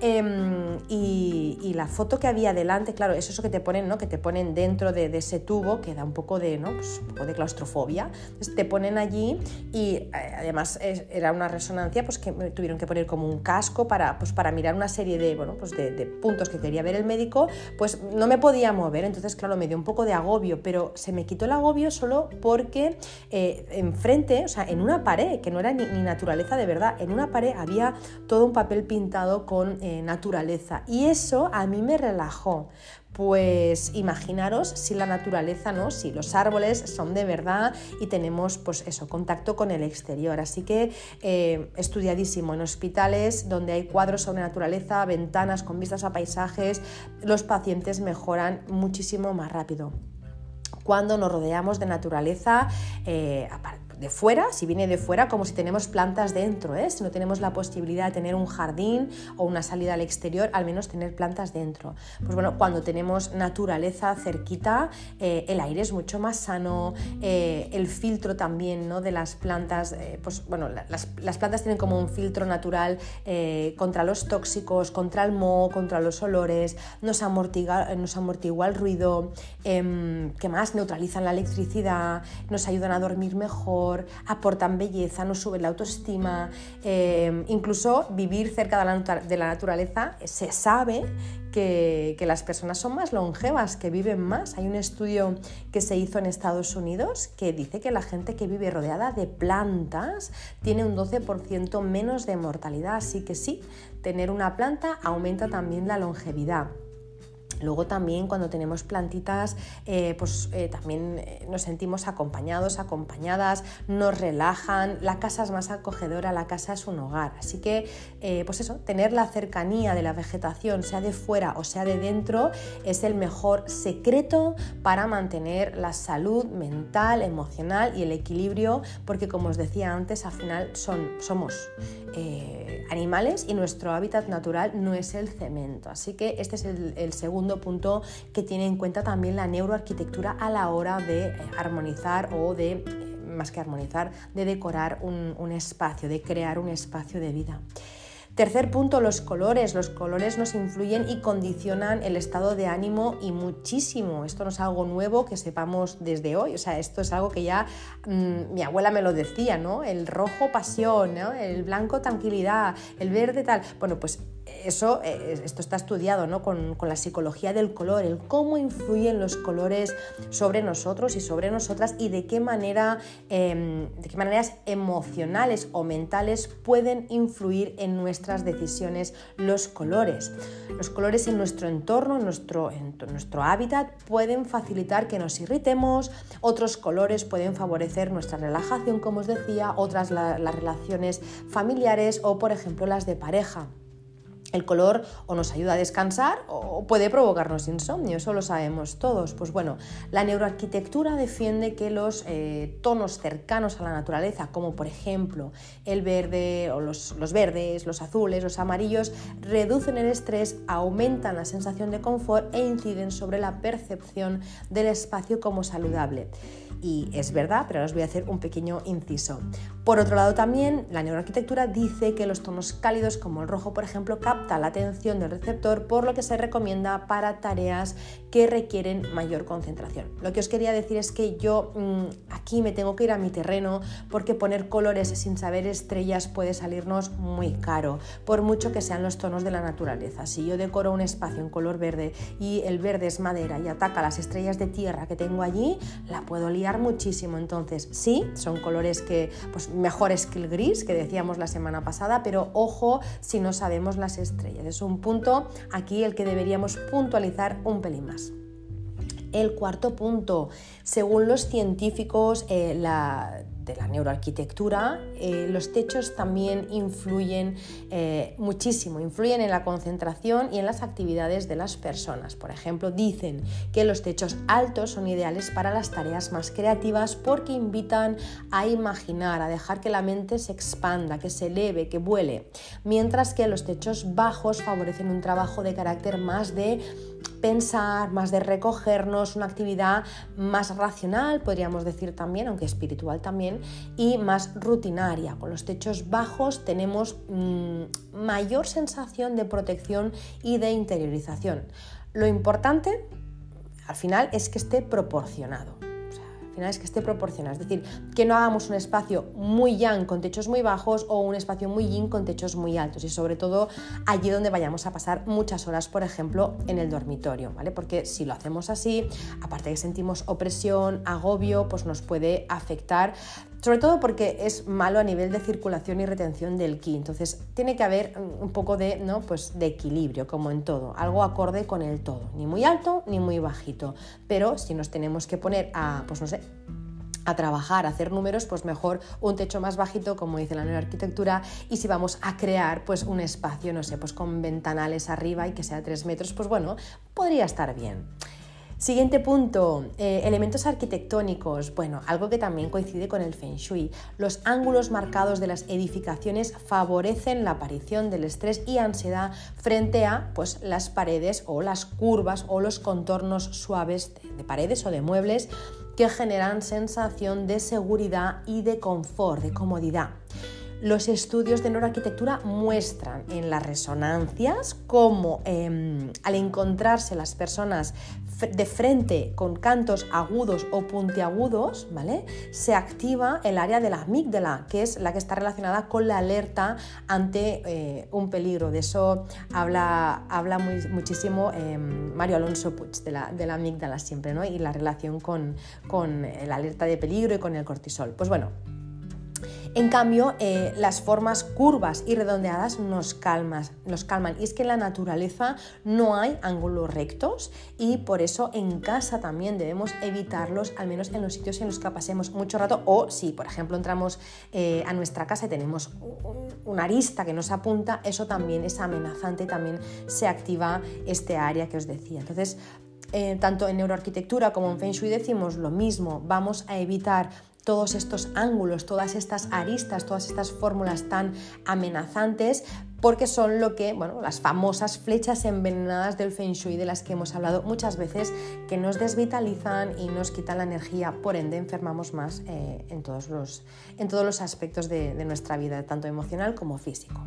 em, y, la foto que había delante, claro, es eso que te ponen, ¿no? que te ponen dentro de, ese tubo, que da un poco de, ¿no? Pues de claustrofobia. Te ponen allí y eh, además era una resonancia pues, que me tuvieron que poner como un casco para, pues, para mirar una serie de, bueno, pues de, puntos que quería ver el médico, pues no me podía mover. Entonces, claro, me dio un poco de agobio, pero se me quitó el agobio solo porque eh, enfrente, o sea, en una pared, que no era ni, naturaleza de verdad, en una pared había todo un papel pintado con eh, naturaleza. Y eso a mí me relajó, pues imaginaros si la naturaleza, ¿no? Si los árboles son de verdad y tenemos, pues eso, contacto con el exterior. Así que eh, estudiadísimo en hospitales donde hay cuadros sobre naturaleza, ventanas con vistas a paisajes, los pacientes mejoran muchísimo más rápido. Cuando nos rodeamos de naturaleza, eh, de fuera, si viene de fuera, como si tenemos plantas dentro, ¿eh? si no tenemos la posibilidad de tener un jardín o una salida al exterior, al menos tener plantas dentro. Pues bueno, cuando tenemos naturaleza cerquita, eh, el aire es mucho más sano, eh, el filtro también ¿no? de las plantas, pues bueno, las, plantas tienen como un filtro natural contra los tóxicos, contra el moho, contra los olores, nos amortigua, nos amortigua el ruido, em, que más neutralizan la electricidad, nos ayudan a dormir mejor aportan belleza, nos suben la autoestima, eh, incluso vivir cerca de la, naturaleza se sabe que, las personas son más longevas, que viven más. Hay un estudio que se hizo en Estados Unidos que dice que la gente que vive rodeada de plantas tiene un 12% menos de mortalidad. Así que sí, tener una planta aumenta también la longevidad. Luego también cuando tenemos plantitas, eh, pues eh, también eh, nos sentimos acompañados, acompañadas, nos relajan, la casa es más acogedora, la casa es un hogar. Así que, pues eso, tener la cercanía de la vegetación, sea de fuera o sea de dentro, es el mejor secreto para mantener la salud mental, emocional y el equilibrio, porque como os decía antes, al final son, somos animales y nuestro hábitat natural no es el cemento. Así que este es el segundo punto que tiene en cuenta también la neuroarquitectura a la hora de eh, armonizar o de, eh, más que armonizar, de decorar un espacio, de crear un espacio de vida. Tercer punto, los colores. Los colores nos influyen y condicionan el estado de ánimo y muchísimo. Esto no es algo nuevo que sepamos desde hoy. O sea, esto es algo que ya mm, mi abuela me lo decía, ¿no? El rojo pasión, el blanco tranquilidad, el verde tal. Bueno, pues eso, eh, esto está estudiado ¿no? con, la psicología del color, el cómo influyen los colores sobre nosotros y sobre nosotras y de qué, manera, em, de qué maneras emocionales o mentales pueden influir en nuestras decisiones los colores. Los colores en nuestro entorno, en nuestro, nuestro hábitat, pueden facilitar que nos irritemos, otros colores pueden favorecer nuestra relajación, como os decía, otras las relaciones familiares o, por ejemplo, las de pareja. El color o nos ayuda a descansar o puede provocarnos insomnio, eso lo sabemos todos. Pues bueno, la neuroarquitectura defiende que los eh, tonos cercanos a la naturaleza, como por ejemplo el verde o los, los verdes, los azules, los amarillos, reducen el estrés, aumentan la sensación de confort e inciden sobre la percepción del espacio como saludable. Y es verdad, pero ahora os voy a hacer un pequeño inciso. Por otro lado también, la neuroarquitectura dice que los tonos cálidos como el rojo, por ejemplo, capta la atención del receptor, por lo que se recomienda para tareas que requieren mayor concentración. Lo que os quería decir es que yo mm, aquí me tengo que ir a mi terreno porque poner colores sin saber estrellas puede salirnos muy caro, por mucho que sean los tonos de la naturaleza. Si yo decoro un espacio en color verde y el verde es madera y ataca las estrellas de tierra que tengo allí, la puedo liar muchísimo. Entonces, sí, son colores que pues mejores que el gris que decíamos la semana pasada, pero ojo si no sabemos las estrellas. Es un punto aquí el que deberíamos puntualizar un pelín más. El cuarto punto, según los científicos, eh, la de la neuroarquitectura, eh, los techos también influyen eh, muchísimo, influyen en la concentración y en las actividades de las personas. Por ejemplo, dicen que los techos altos son ideales para las tareas más creativas porque invitan a imaginar, a dejar que la mente se expanda, que se eleve, que vuele, mientras que los techos bajos favorecen un trabajo de carácter más de pensar, más de recogernos, una actividad más racional, podríamos decir también, aunque espiritual también, y más rutinaria. Con los techos bajos tenemos mm, mayor sensación de protección y de interiorización. Lo importante, al final, es que esté proporcionado es que esté proporcionado, es decir, que no hagamos un espacio muy yang con techos muy bajos o un espacio muy yin con techos muy altos y sobre todo allí donde vayamos a pasar muchas horas, por ejemplo, en el dormitorio, ¿vale? Porque si lo hacemos así, aparte que sentimos opresión, agobio, pues nos puede afectar sobre todo porque es malo a nivel de circulación y retención del ki. Entonces tiene que haber un poco de, ¿no? pues de equilibrio, como en todo, algo acorde con el todo, ni muy alto ni muy bajito. Pero si nos tenemos que poner a, pues no sé, a trabajar, a hacer números, pues mejor un techo más bajito, como dice la nueva arquitectura, y si vamos a crear pues un espacio, no sé, pues con ventanales arriba y que sea 3 metros, pues bueno, podría estar bien. Siguiente punto, eh, elementos arquitectónicos. Bueno, algo que también coincide con el Feng Shui. Los ángulos marcados de las edificaciones favorecen la aparición del estrés y ansiedad frente a pues, las paredes o las curvas o los contornos suaves de paredes o de muebles que generan sensación de seguridad y de confort, de comodidad. Los estudios de neuroarquitectura muestran en las resonancias cómo em, al encontrarse las personas de frente con cantos agudos o puntiagudos, ¿vale? Se activa el área de la amígdala, que es la que está relacionada con la alerta ante eh, un peligro. De eso habla, habla muchísimo em, Mario Alonso Puig, de la, de la amígdala siempre, ¿no? Y la relación con, con la alerta de peligro y con el cortisol. Pues bueno, en cambio, eh, las formas curvas y redondeadas nos, nos calman. Y es que en la naturaleza no hay ángulos rectos y por eso en casa también debemos evitarlos, al menos en los sitios en los que pasemos mucho rato. O si, por ejemplo, entramos eh, a nuestra casa y tenemos una arista que nos apunta, eso también es amenazante, también se activa este área que os decía. Entonces, eh, tanto en neuroarquitectura como en Feng Shui decimos lo mismo, vamos a evitar todos estos ángulos, todas estas aristas, todas estas fórmulas tan amenazantes, porque son lo que, bueno, las famosas flechas envenenadas del Feng Shui de las que hemos hablado muchas veces, que nos desvitalizan y nos quitan la energía, por ende enfermamos más eh, en, todos los, en, todos los, aspectos de nuestra vida, tanto emocional como físico.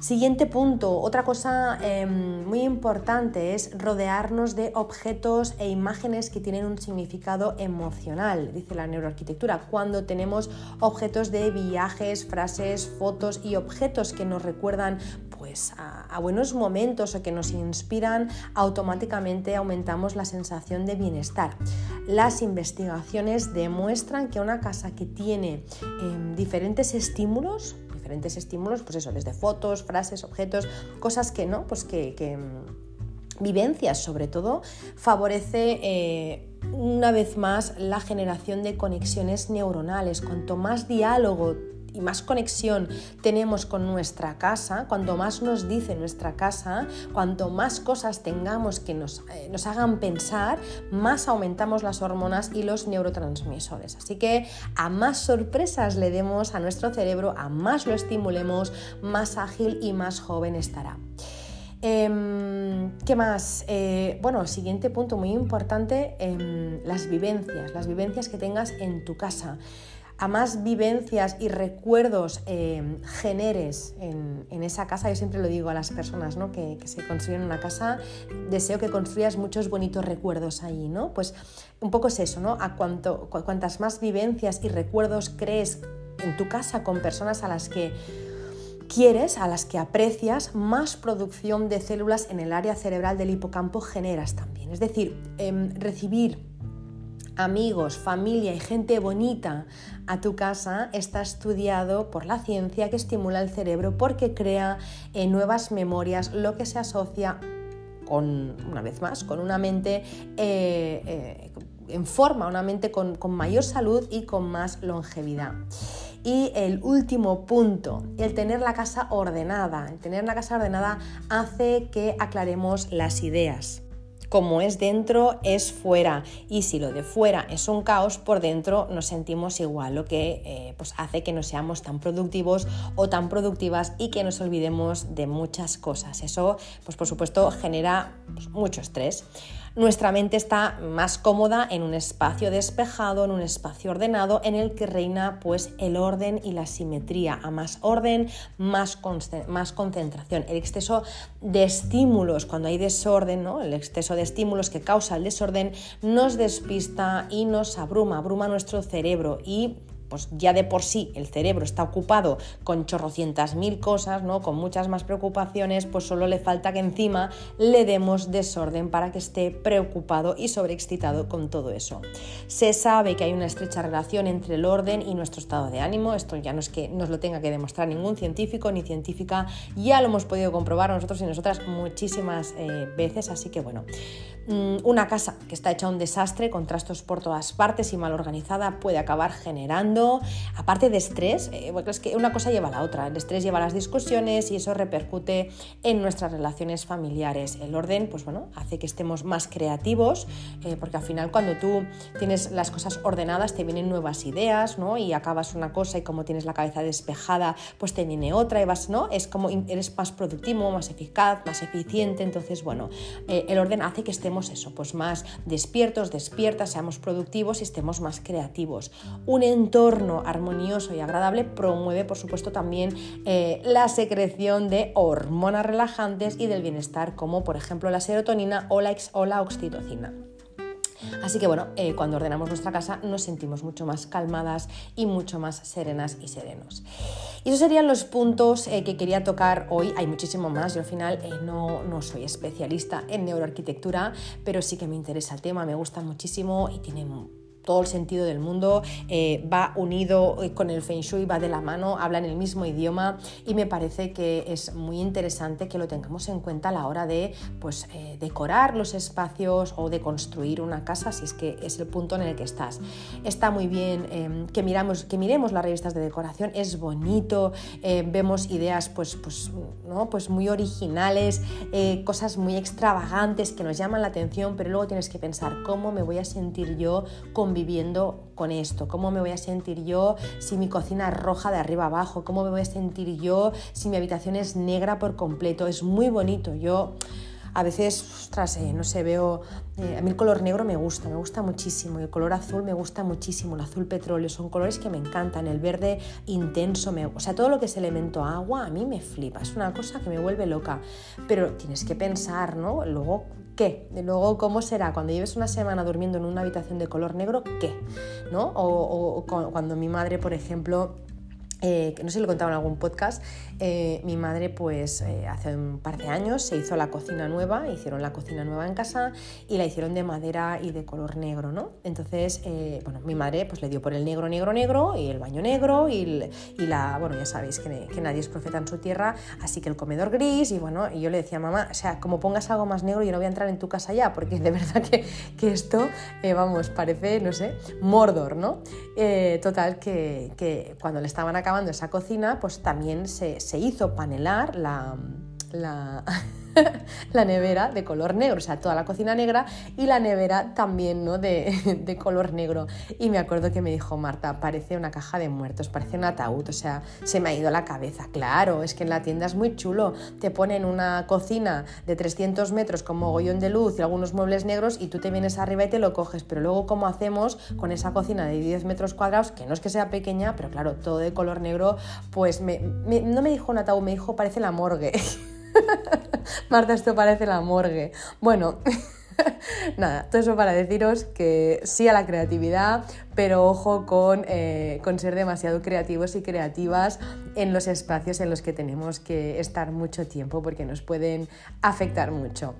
Siguiente punto, otra cosa em, muy importante es rodearnos de objetos e imágenes que tienen un significado emocional, dice la neuroarquitectura. Cuando tenemos objetos de viajes, frases, fotos y objetos que nos recuerdan pues, a, buenos momentos o que nos inspiran, automáticamente aumentamos la sensación de bienestar. Las investigaciones demuestran que una casa que tiene em, diferentes estímulos, diferentes estímulos, pues eso, desde fotos, frases, objetos, cosas que no, pues que, mm, vivencias sobre todo, favorece eh, una vez más la generación de conexiones neuronales. Cuanto más diálogo y más conexión tenemos con nuestra casa, cuanto más nos dice nuestra casa, cuanto más cosas tengamos que nos, eh, nos, hagan pensar, más aumentamos las hormonas y los neurotransmisores. Así que a más sorpresas le demos a nuestro cerebro, a más lo estimulemos, más ágil y más joven estará. Em, ¿Qué más? Eh, bueno, siguiente punto muy importante, em, las vivencias, las vivencias que tengas en tu casa a más vivencias y recuerdos em, generes en, esa casa, yo siempre lo digo a las personas ¿no? que, se construyen una casa, deseo que construyas muchos bonitos recuerdos ahí, ¿no? Pues un poco es eso, ¿no? A cuanto, cuantas más vivencias y recuerdos crees en tu casa con personas a las que quieres, a las que aprecias, más producción de células en el área cerebral del hipocampo generas también. Es decir, em, recibir amigos, familia y gente bonita a tu casa está estudiado por la ciencia que estimula el cerebro porque crea nuevas memorias, lo que se asocia con, una vez más, con una mente eh, eh, en forma, una mente con, con mayor salud y con más longevidad. Y el último punto, el tener la casa ordenada. El tener la casa ordenada hace que aclaremos las ideas como es dentro, es fuera. Y si lo de fuera es un caos, por dentro nos sentimos igual, lo que eh, pues hace que no seamos tan productivos o tan productivas y que nos olvidemos de muchas cosas. Eso, pues por supuesto, genera pues, mucho estrés. Nuestra mente está más cómoda en un espacio despejado, en un espacio ordenado, en el que reina pues el orden y la simetría. A más orden, más, más concentración. El exceso de estímulos, cuando hay desorden, ¿no? el exceso de estímulos que causa el desorden, nos despista y nos abruma, abruma nuestro cerebro y pues ya de por sí el cerebro está ocupado con chorrocientas mil cosas, ¿no? con muchas más preocupaciones, pues solo le falta que encima le demos desorden para que esté preocupado y sobreexcitado con todo eso. Se sabe que hay una estrecha relación entre el orden y nuestro estado de ánimo, esto ya no es que nos lo tenga que demostrar ningún científico ni científica, ya lo hemos podido comprobar nosotros y nosotras muchísimas eh, veces, así que bueno, mm, una casa que está hecha un desastre, con trastos por todas partes y mal organizada, puede acabar generando aparte de estrés, eh, una cosa lleva a la otra, el estrés lleva a las discusiones y eso repercute en nuestras relaciones familiares. El orden, pues bueno, hace que estemos más creativos, eh, porque al final cuando tú tienes las cosas ordenadas te vienen nuevas ideas, ¿no? Y acabas una cosa y como tienes la cabeza despejada, pues te viene otra y vas, ¿no? Es como eres más productivo, más eficaz, más eficiente, entonces, bueno, eh, el orden hace que estemos eso, pues más despiertos, despiertas, seamos productivos y estemos más creativos. Un entorno armonioso y agradable promueve, por supuesto, también eh, la secreción de hormonas relajantes y del bienestar, como por ejemplo la serotonina o la, o la oxitocina. Así que bueno, eh, cuando ordenamos nuestra casa nos sentimos mucho más calmadas y mucho más serenas y serenos. Y esos serían los puntos eh, que quería tocar hoy. Hay muchísimo más. Yo al final no, no soy especialista en neuroarquitectura, pero sí que me interesa el tema, me gusta muchísimo y tiene todo el sentido del mundo, eh, va unido eh, con el Feng Shui, va de la mano, hablan el mismo idioma y me parece que es muy interesante que lo tengamos en cuenta a la hora de pues, eh, decorar los espacios o de construir una casa, si es que es el punto en el que estás. Está muy bien que, miramos, que miremos las revistas de decoración, es bonito, vemos ideas pues, pues, ¿no? pues muy originales, cosas muy extravagantes que nos llaman la atención, pero luego tienes que pensar cómo me voy a sentir yo con viviendo con esto? ¿Cómo me voy a sentir yo si mi cocina es roja de arriba abajo? ¿Cómo me voy a sentir yo si mi habitación es negra por completo? Es muy bonito. Yo a veces, ostras, eh, no sé, veo, eh, a mí el color negro me gusta, me gusta muchísimo, el color azul me gusta muchísimo, el azul petróleo, son colores que me encantan, el verde intenso, me, o sea, todo lo que es elemento agua a mí me flipa, es una cosa que me vuelve loca, pero tienes que pensar, ¿no? Luego ¿qué? Luego, ¿cómo será? Cuando lleves una semana durmiendo en una habitación de color negro, ¿qué? ¿No? O, cuando mi madre, por ejemplo, eh, no sé si lo contaba en algún podcast, eh, mi madre pues eh, hace un par de años se hizo la cocina nueva, hicieron la cocina nueva en casa y la hicieron de madera y de color negro, ¿no? Entonces, bueno, mi madre pues le dio por el negro, negro, negro y el baño negro y, la, bueno, ya sabéis que, nadie es profeta en su tierra, así que el comedor gris y bueno, y yo le decía mamá, o sea, como pongas algo más negro yo no voy a entrar en tu casa ya, porque de verdad que, que esto, vamos, parece, no sé, Mordor, ¿no? total, que, que cuando le estaban acá esa cocina, pues también se, hizo panelar la... la nevera de color negro, o sea, toda la cocina negra y la nevera también, ¿no? De, de, color negro. Y me acuerdo que me dijo Marta, parece una caja de muertos, parece un ataúd, o sea, se me ha ido la cabeza. Claro, es que en la tienda es muy chulo, te ponen una cocina de 300 metros con mogollón de luz y algunos muebles negros y tú te vienes arriba y te lo coges, pero luego ¿cómo hacemos con esa cocina de 10 metros cuadrados, que no es que sea pequeña, pero claro, todo de color negro, pues no me dijo un ataúd, me dijo parece la morgue. Marta, esto parece la morgue. Bueno, nada, todo eso para deciros que sí a la creatividad, pero ojo con, eh, con ser demasiado creativos y creativas en los espacios en los que tenemos que estar mucho tiempo porque nos pueden afectar mucho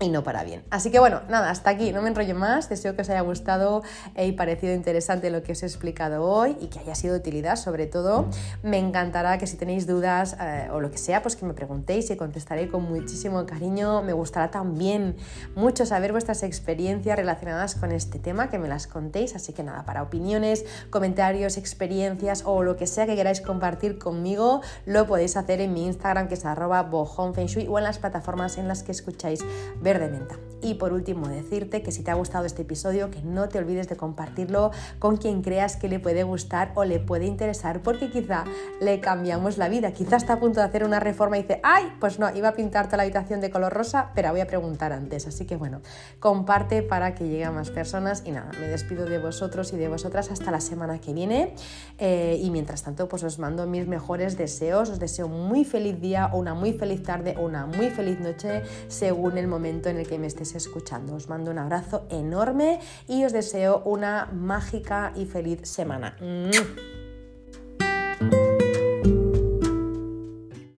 y no para bien. Así que bueno, nada, hasta aquí, no me enrollo más, deseo que os haya gustado y parecido interesante lo que os he explicado hoy y que haya sido de utilidad sobre todo. Me encantará que si tenéis dudas eh, o lo que sea, pues que me preguntéis y contestaré con muchísimo cariño. Me gustará también mucho saber vuestras experiencias relacionadas con este tema, que me las contéis, así que nada, para opiniones, comentarios, experiencias o lo que sea que queráis compartir conmigo, lo podéis hacer en mi Instagram que es arroba o en las plataformas en las que escucháis verde menta. Y por último, decirte que si te ha gustado este episodio, que no te olvides de compartirlo con quien creas que le puede gustar o le puede interesar, porque quizá le cambiamos la vida. Quizá está a punto de hacer una reforma y dice, ay, pues no, iba a pintarte la habitación de color rosa, pero voy a preguntar antes. Así que bueno, comparte para que llegue a más personas. Y nada, me despido de vosotros y de vosotras hasta la semana que viene. Eh, y mientras tanto, pues os mando mis mejores deseos. Os deseo un muy feliz día, una muy feliz tarde, o una muy feliz noche, según el momento en el que me estés escuchando. Os mando un abrazo enorme y os deseo una mágica y feliz semana.